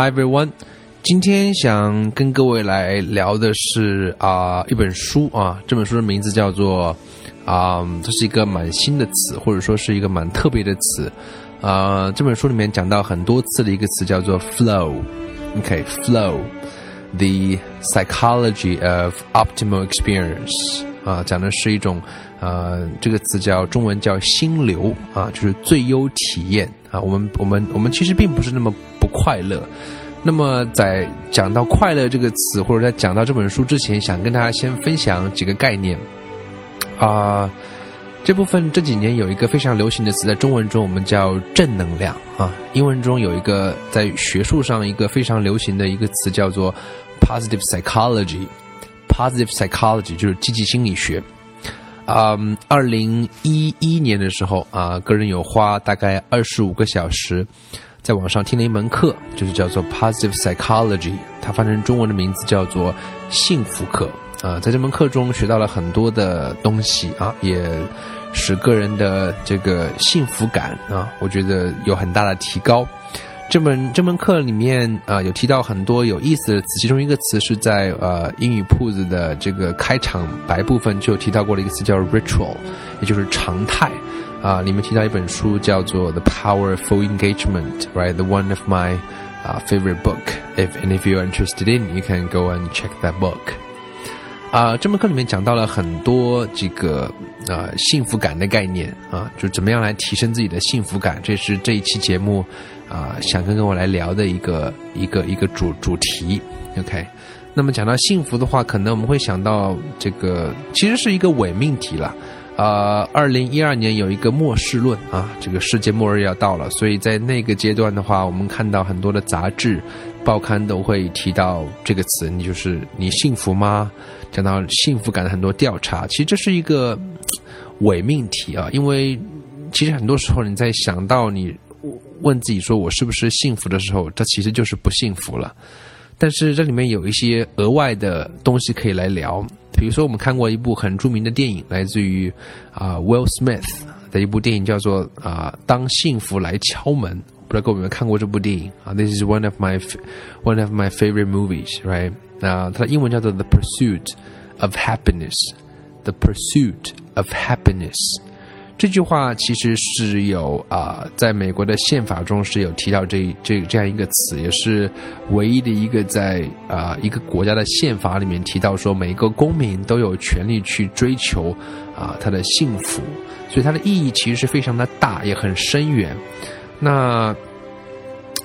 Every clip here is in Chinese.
Hi everyone，今天想跟各位来聊的是啊、一本书啊，这本书的名字叫做啊、这是一个蛮新的词，或者说是一个蛮特别的词。啊、这本书里面讲到很多次的一个词叫做 flow，OK，flow，the、psychology of optimal experience 啊，讲的是一种呃，这个词叫中文叫心流啊，就是最优体验啊。我们我们我们其实并不是那么不快乐。那么在讲到快乐这个词，或者在讲到这本书之前，想跟大家先分享几个概念啊。这部分这几年有一个非常流行的词，在中文中我们叫正能量啊。英文中有一个在学术上一个非常流行的一个词叫做 positive psychology。positive psychology 就是积极心理学。啊、嗯，二零一一年的时候啊，个人有花大概二十五个小时，在网上听了一门课，就是叫做 Positive Psychology，它翻成中文的名字叫做幸福课啊。在这门课中学到了很多的东西啊，也使个人的这个幸福感啊，我觉得有很大的提高。这门这门课里面啊、有提到很多有意思的词，其中一个词是在呃英语铺子的这个开场白部分就提到过的一个词叫 ritual，也就是常态啊、里面提到一本书叫做《The Power of Full Engagement》，right？The one of my 啊、favorite book. If and if you are interested in, you can go and check that book. 啊、这门课里面讲到了很多这个啊、幸福感的概念啊，就怎么样来提升自己的幸福感，这是这一期节目啊、想跟跟我来聊的一个一个一个主主题。OK，那么讲到幸福的话，可能我们会想到这个其实是一个伪命题了。呃，二零一二年有一个末世论啊，这个世界末日要到了，所以在那个阶段的话，我们看到很多的杂志、报刊都会提到这个词，你就是你幸福吗？讲到幸福感的很多调查，其实这是一个伪命题啊，因为其实很多时候你在想到你问自己说我是不是幸福的时候，这其实就是不幸福了。但是这里面有一些额外的东西可以来聊，比如说我们看过一部很着名的电影，来自于啊、Will Smith 的一部电影，叫做啊、当幸福来敲门。不知道各位有没有看过这部电影啊？This is one of my f- one of my favorite movies, right？那它的英文叫做 The Pursuit of Happiness。The Pursuit of Happiness。 这句话其实是有啊、在美国的宪法中是有提到这这这样一个词，也是唯一的一个在啊、一个国家的宪法里面提到说，每一个公民都有权利去追求啊、他的幸福，所以它的意义其实是非常的大，也很深远。那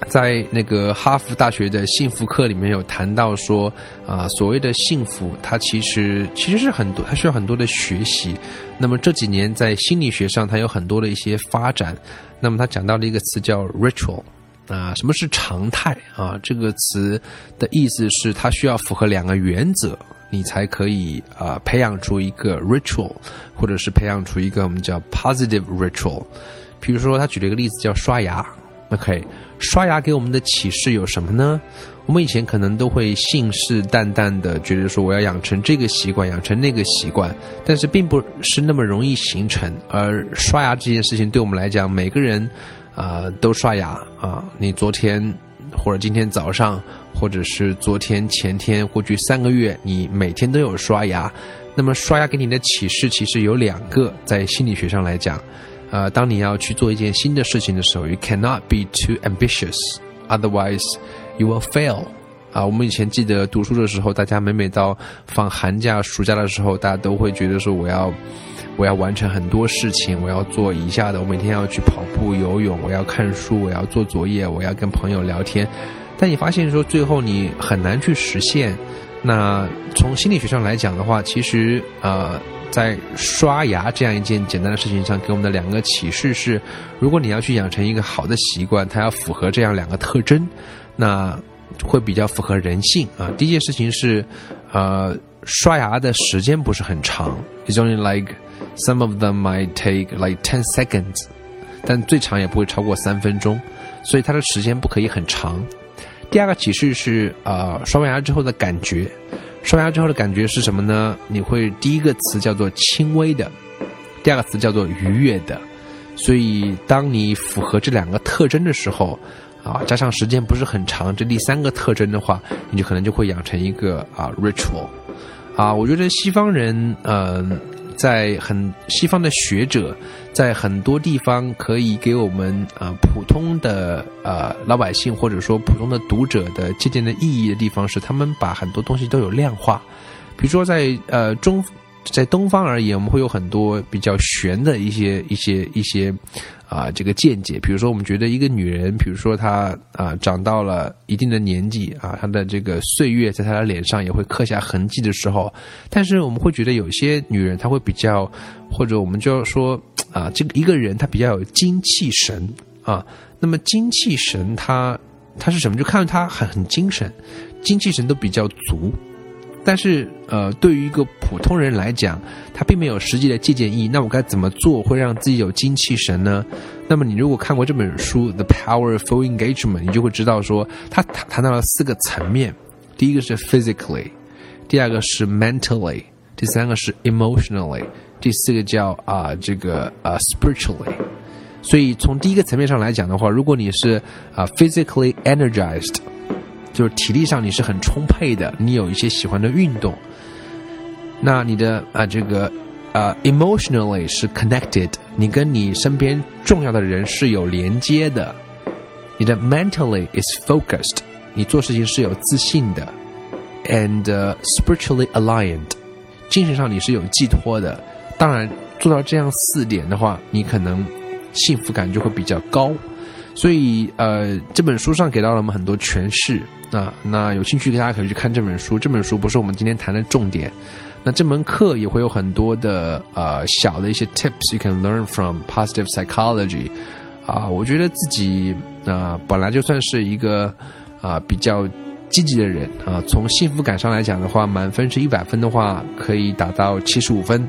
在那个哈佛大学的幸福课里面有谈到说，啊、所谓的幸福，它其实其实是很多，它需要很多的学习。那么这几年在心理学上，它有很多的一些发展。那么他讲到了一个词叫 ritual，啊、什么是常态啊？这个词的意思是它需要符合两个原则，你才可以啊、培养出一个 ritual，或者是培养出一个我们叫 positive ritual。比如说，他举了一个例子叫刷牙。OK，刷牙给我们的启示有什么呢？我们以前可能都会信誓旦旦的觉得说我要养成这个习惯，养成那个习惯，但是并不是那么容易形成。而刷牙这件事情对我们来讲，每个人啊、都刷牙啊。你昨天或者今天早上，或者是昨天前天，过去三个月，你每天都有刷牙。那么刷牙给你的启示其实有两个，在心理学上来讲。呃，当你要去做一件新的事情的时候，you cannot be too ambitious，otherwise you will fail。啊，我们以前记得读书的时候，大家每每到放寒假、暑假的时候，大家都会觉得说，我要我要完成很多事情，我要做以下的，我每天要去跑步、游泳，我要看书，我要做作业，我要跟朋友聊天。但你发现说，最后你很难去实现。那从心理学上来讲的话，其实呃，在刷牙这样一件简单的事情上，给我们的两个启示是：如果你要去养成一个好的习惯，它要符合这样两个特征。那会比较符合人性啊。第一件事情是，呃，刷牙的时间不是很长，It's only like some of them might take like ten seconds，但最长也不会超过三分钟，所以它的时间不可以很长。第二个启示是，呃，刷完牙之后的感觉，刷完牙之后的感觉是什么呢？你会第一个词叫做轻微的，第二个词叫做愉悦的。所以，当你符合这两个特征的时候，啊，加上时间不是很长，这第三个特征的话，你就可能就会养成一个啊 ritual。啊，我觉得西方人，嗯，在很西方的学者，在很多地方可以给我们呃普通的呃老百姓或者说普通的读者的借鉴的意义的地方是，他们把很多东西都有量化，比如说在呃中。在东方而言，我们会有很多比较玄的一些、一些、一些啊，这个见解。比如说，我们觉得一个女人，比如说她啊，长到了一定的年纪啊，她的这个岁月在她的脸上也会刻下痕迹的时候，但是我们会觉得有些女人她会比较，或者我们就要说啊，这个一个人她比较有精气神啊。那么精气神，她她是什么？就看到她很很精神，精气神都比较足。但是，呃，对于一个普通人来讲，他并没有实际的借鉴意义。那我该怎么做会让自己有精气神呢？那么，你如果看过这本书《The Power of Full Engagement》，你就会知道说，他谈谈到了四个层面：第一个是 physically，第二个是 mentally，第三个是 emotionally，第四个叫啊这个啊 spiritually。所以，从第一个层面上来讲的话，如果你是啊 physically energized。就是体力上你是很充沛的，你有一些喜欢的运动，那你的啊这个啊 emotionally 是 connected，你跟你身边重要的人是有连接的，你的 mentally is focused，你做事情是有自信的，and spiritually aligned，精神上你是有寄托的。当然做到这样四点的话，你可能幸福感就会比较高。所以呃这本书上给到了我们很多诠释。啊那有兴趣的大家可以去看这本书。这本书不是我们今天谈的重点。那这门课也会有很多的呃小的一些 tips you can learn from positive psychology。啊，我觉得自己啊本来就算是一个啊比较积极的人啊。从幸福感上来讲的话，满分是一百分的话，可以达到七十五分。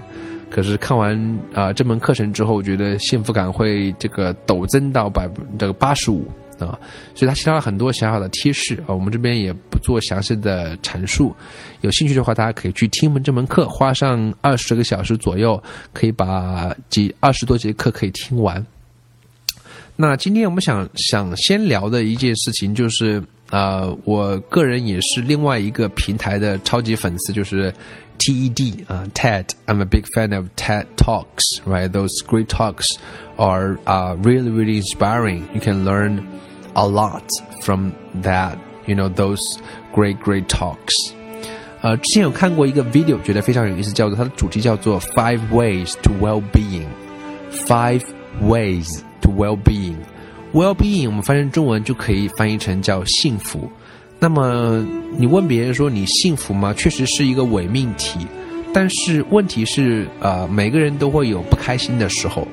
可是看完啊这门课程之后，我觉得幸福感会这个陡增到百分这个八十五。啊，所以他提到了很多小小的贴士啊，我们这边也不做详细的阐述。有兴趣的话，大家可以去听我们这门课，花上二十个小时左右，可以把几二十多节课可以听完。那今天我们想想先聊的一件事情就是，啊，我个人也是另外一个平台的超级粉丝，就是 TED 啊，TED。I'm a big fan of TED Talks, right? Those great talks are uh, really, really inspiring. You can learn a lot from that, you know, those great, great talks. 呃，之前有看过一个 video，觉得非常有意思，叫做它的主题叫做 Five Ways to Well-being。Five Ways to Well-being。Well-being 我们翻译成中文就可以翻译成叫幸福。 那么你问别人说你幸福吗？确实是一个伪命题。但是问题是，呃，每个人都会有不开心的时候。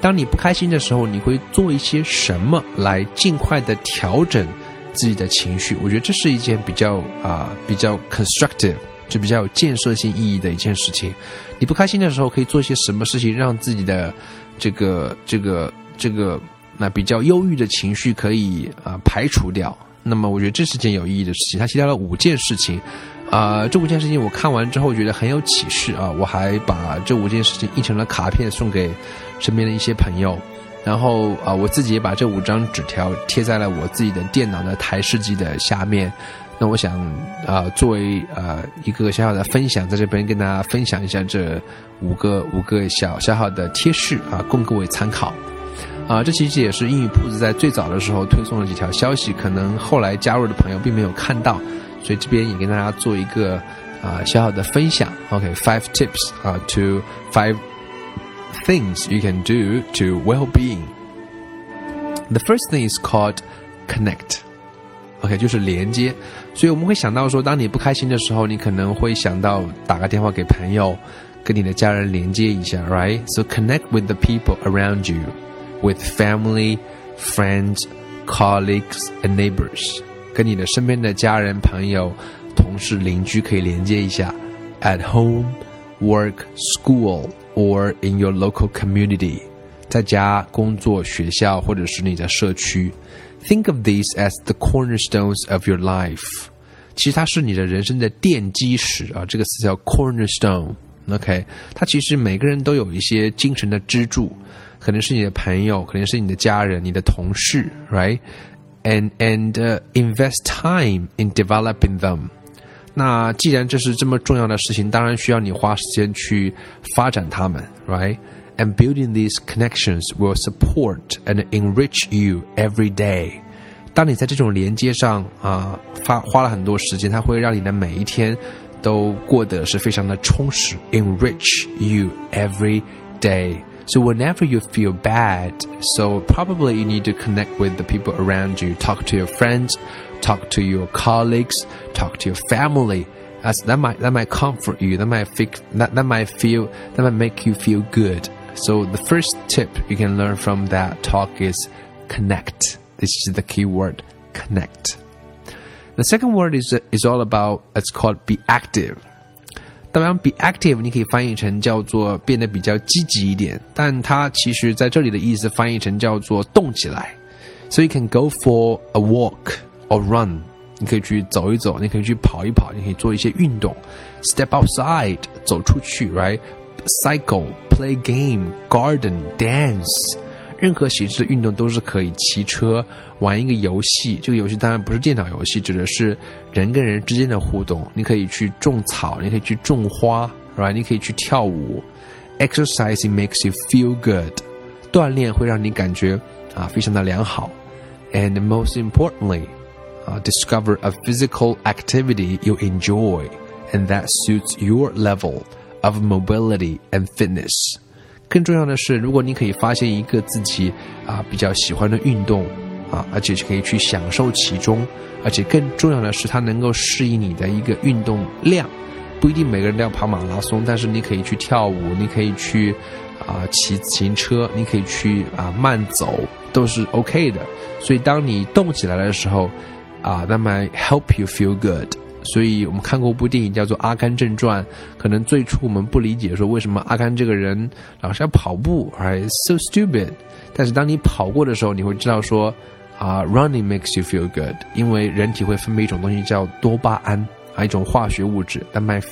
当你不开心的时候，你会做一些什么来尽快的调整自己的情绪？我觉得这是一件比较啊比较 constructive，就比较有建设性意义的一件事情。你不开心的时候，可以做些什么事情，让自己的这个这个这个那比较忧郁的情绪可以啊排除掉？那么，我觉得这是件有意义的事情。他提到了五件事情，啊，这五件事情我看完之后觉得很有启示啊！我还把这五件事情印成了卡片送给。身边的一些朋友，然后啊，我自己也把这五张纸条贴在了我自己的电脑的台式机的下面。那我想啊，作为呃一个小小的分享，在这边跟大家分享一下这五个五个小小小的贴士啊，供各位参考。啊，这其实也是英语铺子在最早的时候推送了几条消息，可能后来加入的朋友并没有看到，所以这边也跟大家做一个啊小小的分享。OK，five tips 啊，to five。things you can do to well-being. The first thing is called connect. OK，就是连接。所以我们会想到说，当你不开心的时候，你可能会想到打个电话给朋友，跟你的家人连接一下，right? So connect with the people around you, with family, friends, colleagues, and neighbors. 跟你的身边的家人、朋友、同事、邻居可以连接一下。At home, work, school, or in your local community，在家、工作、学校或者是你的社区。Think of these as the cornerstones of your life。其实它是你的人生的奠基石啊，这个词叫 cornerstone。OK，它其实每个人都有一些精神的支柱， 可能是你的朋友，可能是你的家人、你的同事，right？And and、uh, invest time in developing them。那既然这是这么重要的事情，当然需要你花时间去发展它们，right？And building these connections will support and enrich you every day。当你在这种连接上啊，花花了很多时间，它会让你的每一天都过得是非常的充实，enrich you every day. So whenever you feel bad, so probably you need to connect with the people around you, talk to your friends, talk to your colleagues, talk to your family. As that might that might comfort you, that might fix that, that might feel that might make you feel good. So the first tip you can learn from that talk is connect. This is the key word, connect. The second word is is all about it's called be active. 当然，be active 你可以翻译成叫做变得比较积极一点，但它其实在这里的意思翻译成叫做动起来。So you can go for a walk or run，你可以去走一走，你可以去跑一跑，你可以做一些运动。Step outside，走出去，right？Cycle，play game，garden，dance。任何形式的运动都是可以，骑车、玩一个游戏。这个游戏当然不是电脑游戏，指的是人跟人之间的互动。你可以去种草，你可以去种花，right？你可以去跳舞。Exercising makes you feel good，锻炼会让你感觉啊非常的良好。And most importantly，啊，discover a physical activity you enjoy and that suits your level of mobility and fitness。 更重要的是，如果你可以发现一个自己啊比较喜欢的运动啊，而且可以去享受其中，而且更重要的是，它能够适应你的一个运动量。不一定每个人都要跑马拉松，但是你可以去跳舞，你可以去啊骑自行车，你可以去啊慢走，都是 OK 的。所以当你动起来的时候啊，那么 help you feel good。所以我们看过部电影叫做《阿甘正传》，可能最初我们不理解说为什么阿甘这个人老是要跑步，还 so stupid。但是当你跑过的时候，你会知道说啊，running makes you feel good，因为人体会分泌一种东西叫多巴胺，啊一种化学物质，that might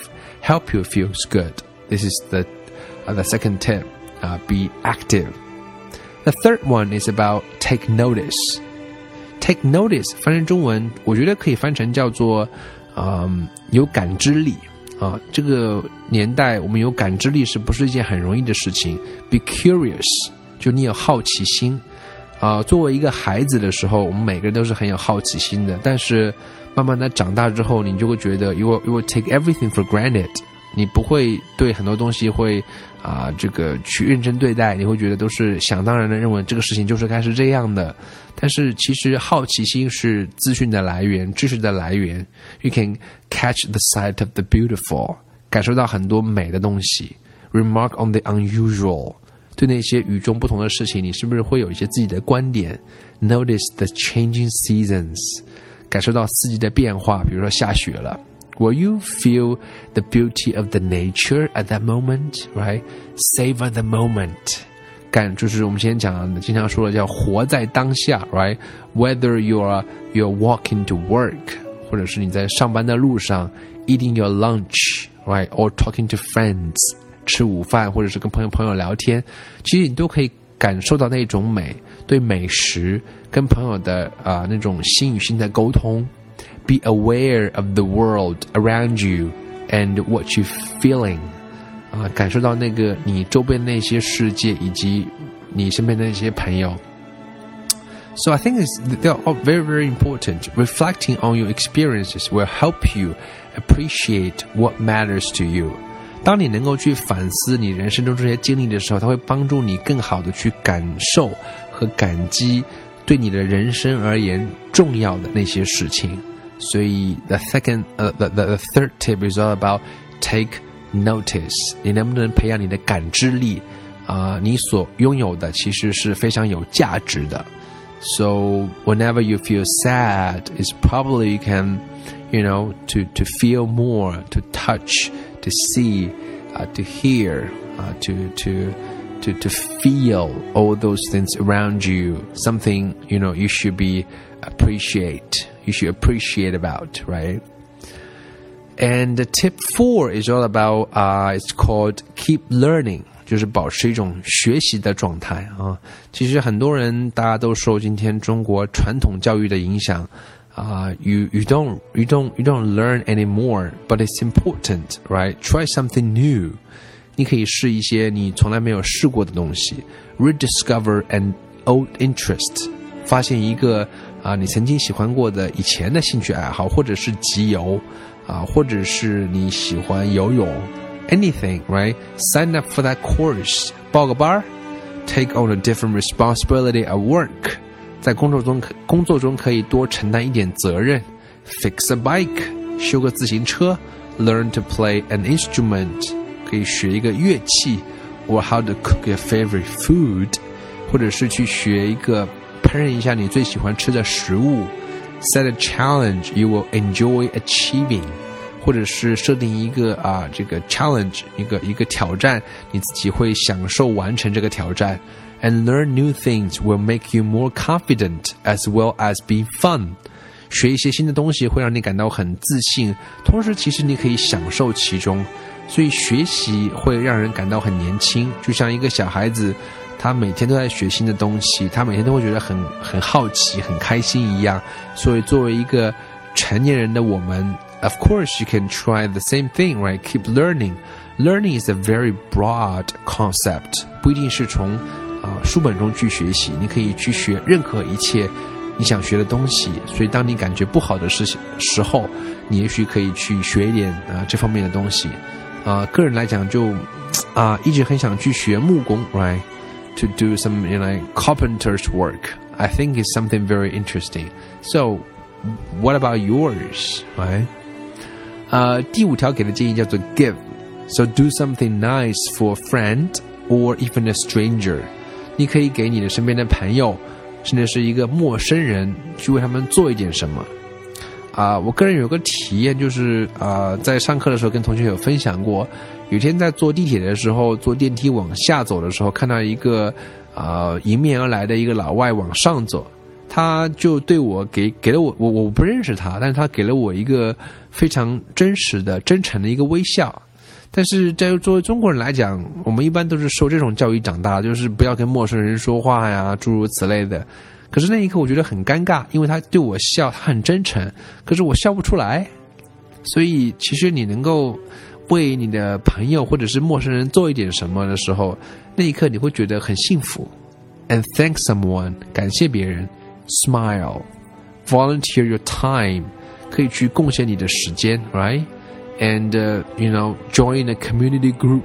help you feel good。This is the uh, the second tip. Uh, be active. The third one is about take notice. Take notice 翻成中文，我觉得可以翻成叫做嗯，有感知力啊，这个年代我们有感知力是不是一件很容易的事情？Be curious，就你有好奇心啊。作为一个孩子的时候，我们每个人都是很有好奇心的。但是慢慢的长大之后，你就会觉得，you will you will take everything for granted。你不会对很多东西会啊，这个去认真对待，你会觉得都是想当然的，认为这个事情就是该是这样的。但是其实好奇心是资讯的来源，知识的来源。You can catch the sight of the beautiful，感受到很多美的东西。Remark on the unusual，对那些与众不同的事情，你是不是会有一些自己的观点？Notice the changing seasons，感受到四季的变化，比如说下雪了。Will you feel the beauty of the nature at that moment, right? Savor the moment. 感就是我们今天讲的，经常说的叫活在当下，right? Whether you are you're walking to work，或者是你在上班的路上，eating your lunch, right? Or talking to friends，吃午饭，或者是跟朋友朋友聊天，其实你都可以感受到那种美，对美食跟朋友的啊、那种心与心的沟通。be aware of the world around you and what you feeling 啊，感受到那个你周边那些世界以及你身边的那些朋友。So I think it's, they're all very, very important. Reflecting on your experiences will help you appreciate what matters to you. 当你能够去反思你人生中这些经历的时候，它会帮助你更好的去感受和感激对你的人生而言重要的那些事情。 所以，the second，呃、uh,，the the the third tip is all about take notice。你能不能培养你的感知力？啊、呃，你所拥有的其实是非常有价值的。 So whenever you feel sad, it's probably you can, you know, to, to feel more, to touch, to see, uh, to hear, uh, to, to, to, to feel all those things around you. Something, you know, you should be appreciate, you should appreciate about, right? And tip four is all about, uh, it's called keep learning. 就是保持一种学习的状态啊。其实很多人大家都受今天中国传统教育的影响啊。You you don't you don't you don't learn anymore, but it's important, right? Try something new. 你可以试一些你从来没有试过的东西。Rediscover an old interest. 发现一个 啊你曾经喜欢过的以前的兴趣爱好，或者是集邮啊，或者是你喜欢游泳。anything, right? Sign up for that course. 报个班儿，take on a different responsibility at work. 在工作中工作中可以多承担一点责任。Fix a bike，修个自行车。Learn to play an instrument，可以学一个乐器。Or how to cook your favorite food，或者是去学一个烹饪一下你最喜欢吃的食物。Set a challenge you will enjoy achieving。或者是设定一个啊这个 challenge 一个一个挑战，你自己会享受完成这个挑战。And learn new things will make you more confident as well as be fun。学一些新的东西会让你感到很自信，同时其实你可以享受其中。所以学习会让人感到很年轻，就像一个小孩子，他每天都在学新的东西，他每天都会觉得很很好奇、很开心一样。所以作为一个成年人的我们。Of course, you can try the same thing, right? Keep learning. Learning is a very broad concept. 不一定是从啊、书本中去学习，你可以去学任何一切你想学的东西。所以，当你感觉不好的事情时候，你也许可以去学一点啊、这方面的东西。啊、个人来讲就啊、一直很想去学木工，right? To do some you know like carpenter's work. I think it's something very interesting. So, what about yours, right? 呃，第五条给的建议叫做 give，so do something nice for a friend or even a stranger。你可以给你的身边的朋友，甚至是一个陌生人，去为他们做一点什么。 啊、我个人有个体验，就是啊、在上课的时候跟同学有分享过，有天在坐地铁的时候，坐电梯往下走的时候，看到一个啊、迎面而来的一个老外往上走。他就对我给给了我我我不认识他，但是他给了我一个非常真实的、真诚的一个微笑。但是在作为中国人来讲，我们一般都是受这种教育长大，就是不要跟陌生人说话呀，诸如此类的。可是那一刻我觉得很尴尬，因为他对我笑，他很真诚，可是我笑不出来。所以其实你能够为你的朋友或者是陌生人做一点什么的时候，那一刻你会觉得很幸福。And thank someone，感谢别人。smile, volunteer your time，可以去贡献你的时间，right? And uh, you know, join a community group，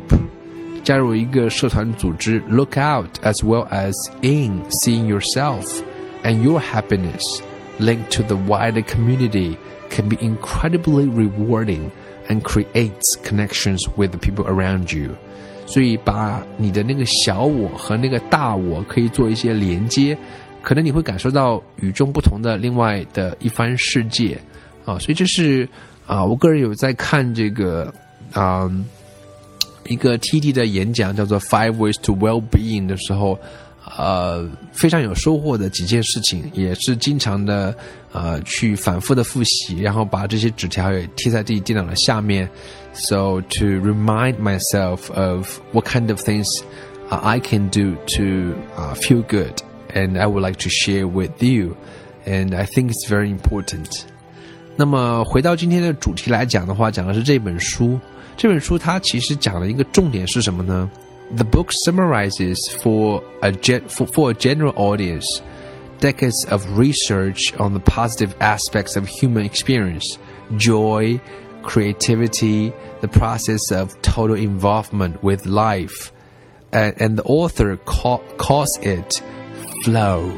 加入一个社团组织，look out as well as in seeing yourself and your happiness linked to the wider community can be incredibly rewarding and creates connections with the people around you. 所以把你的那个小我和那个大我可以做一些连接，可能你会感受到与众不同的另外的一番世界啊，所以这是啊，我个人有在看这个啊一个 TT 的演讲，叫做 Five Ways to Well-being 的时候， 呃，非常有收获的几件事情，也是经常的呃去反复的复习，然后把这些纸条也贴在自己电脑的下面，so to remind myself of what kind of things I can do to feel good. And I would like to share with you, and I think it's very important. 那么回到今天的主题来讲的话，讲的是这本书。这本书它其实讲的一个重点是什么呢 ？The book summarizes for a gen for, for a general audience decades of research on the positive aspects of human experience, joy, creativity, the process of total involvement with life, and, and the author call, calls it flow。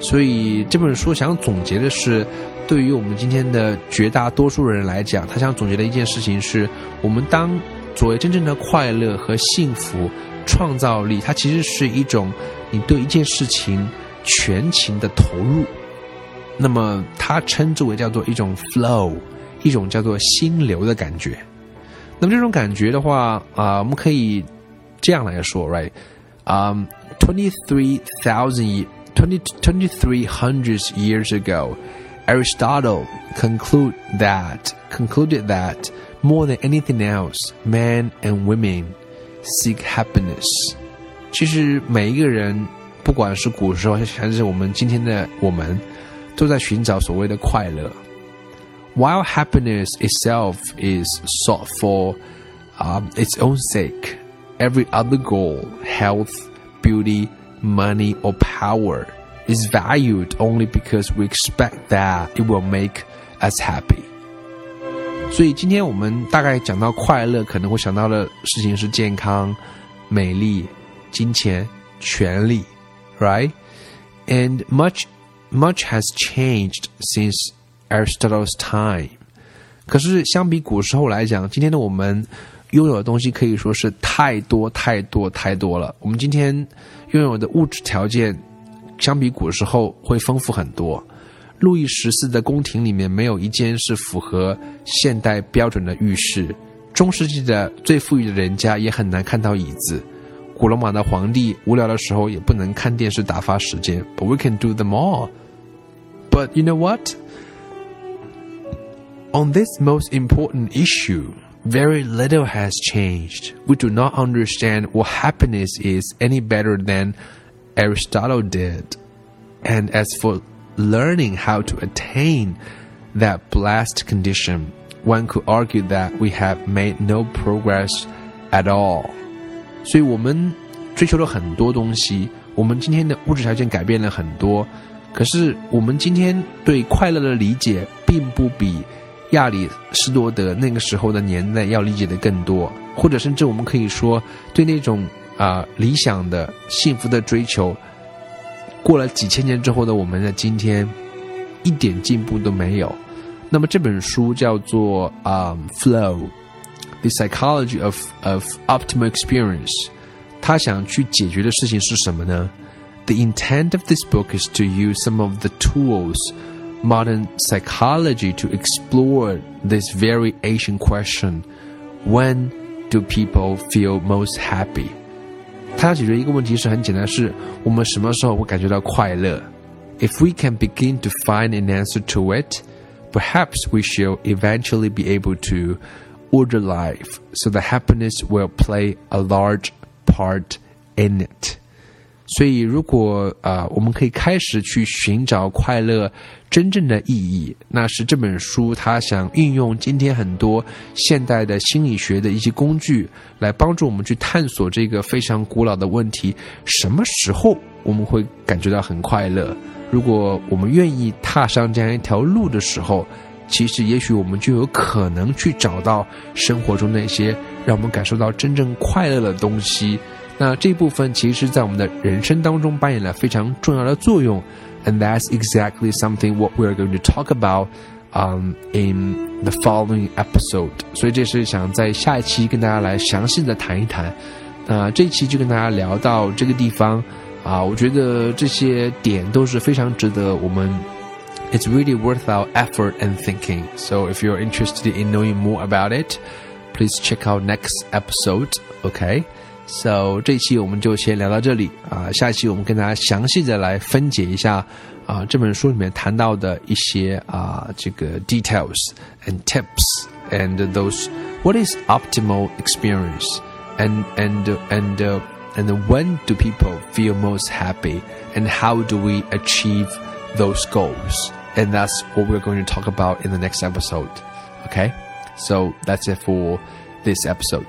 所以这本书想总结的是，对于我们今天的绝大多数人来讲，他想总结的一件事情是：我们当 所谓真正的快乐和幸福、创造力，它其实是一种你对一件事情全情的投入。那么它称之为叫做一种 flow，一种叫做心流的感觉。那么这种感觉的话啊，我们可以这样来说，right？Um, 23,000 20, 2300 years ago, Aristotle conclude that concluded that more than anything else, men and women seek happiness. 其实每一个人，不管是古时候还是我们今天的我们，都在寻找所谓的快乐。While happiness itself is sought for um, its own sake, every other goal, health, beauty, money, or power is valued only because we expect that it will make us happy. 所以今天我们大概讲到快乐，可能会想到的事情是健康、美丽、金钱、权利，right? And much, much has changed since Aristotle's time. 可是相比古时候来讲，今天的我们拥有的东西可以说是太多太多太多了。我们今天拥有的物质条件，相比古时候会丰富很多。路易十四的宫廷里面没有一间是符合现代标准的浴室。中世纪的最富裕的人家也很难看到椅子。古罗马的皇帝无聊的时候也不能看电视打发时间。But we can do them all. But you know what? On this most important issue, very little has changed. We do not understand what happiness is any better than Aristotle did. And as for learning how to attain that blessed condition, one could argue that we have made no progress at all. 所以我们追求了很多东西，我们今天的物质条件改变了很多，可是我们今天对快乐的理解，并不比亚里士多德那个时候的年代要理解的更多，或者甚至我们可以说，对那种啊理想的幸福的追求，过了几千年之后的我们的今天，一点进步都没有。那么这本书叫做啊《Flow》，The Psychology of of Optimal Experience，他想去解决的事情是什么呢？The intent of this book is to use some of the tools modern psychology to explore this very ancient question when do people feel most happy 它要解决一个问题是很简单是我们什么时候会感觉到快乐 if we can begin to find an answer to it perhaps we shall eventually be able to order life so that happiness will play a large part in it 所以，如果啊，我们可以开始去寻找快乐真正的意义，那是这本书它想运用今天很多现代的心理学的一些工具，来帮助我们去探索这个非常古老的问题：什么时候我们会感觉到很快乐？如果我们愿意踏上这样一条路的时候，其实也许我们就有可能去找到生活中那些让我们感受到真正快乐的东西。那这部分其实，在我们的人生当中扮演了非常重要的作用，and that's exactly something what we are going to talk about, um, in the following episode。所以这是想在下一期跟大家来详细的谈一谈。那这一期就跟大家聊到这个地方啊，我觉得这些点都是非常值得我们。It's really worth our effort and thinking. So if you're interested in knowing more about it, please check out next episode. Okay. So 这期我们就先聊到这里啊，下期我们跟大家详细的来分解一下啊这本书里面谈到的一些啊这个 details and tips and those what is optimal experience and and and uh, and when do people feel most happy and how do we achieve those goals and that's what we're going to talk about in the next episode okay so that's it for this episode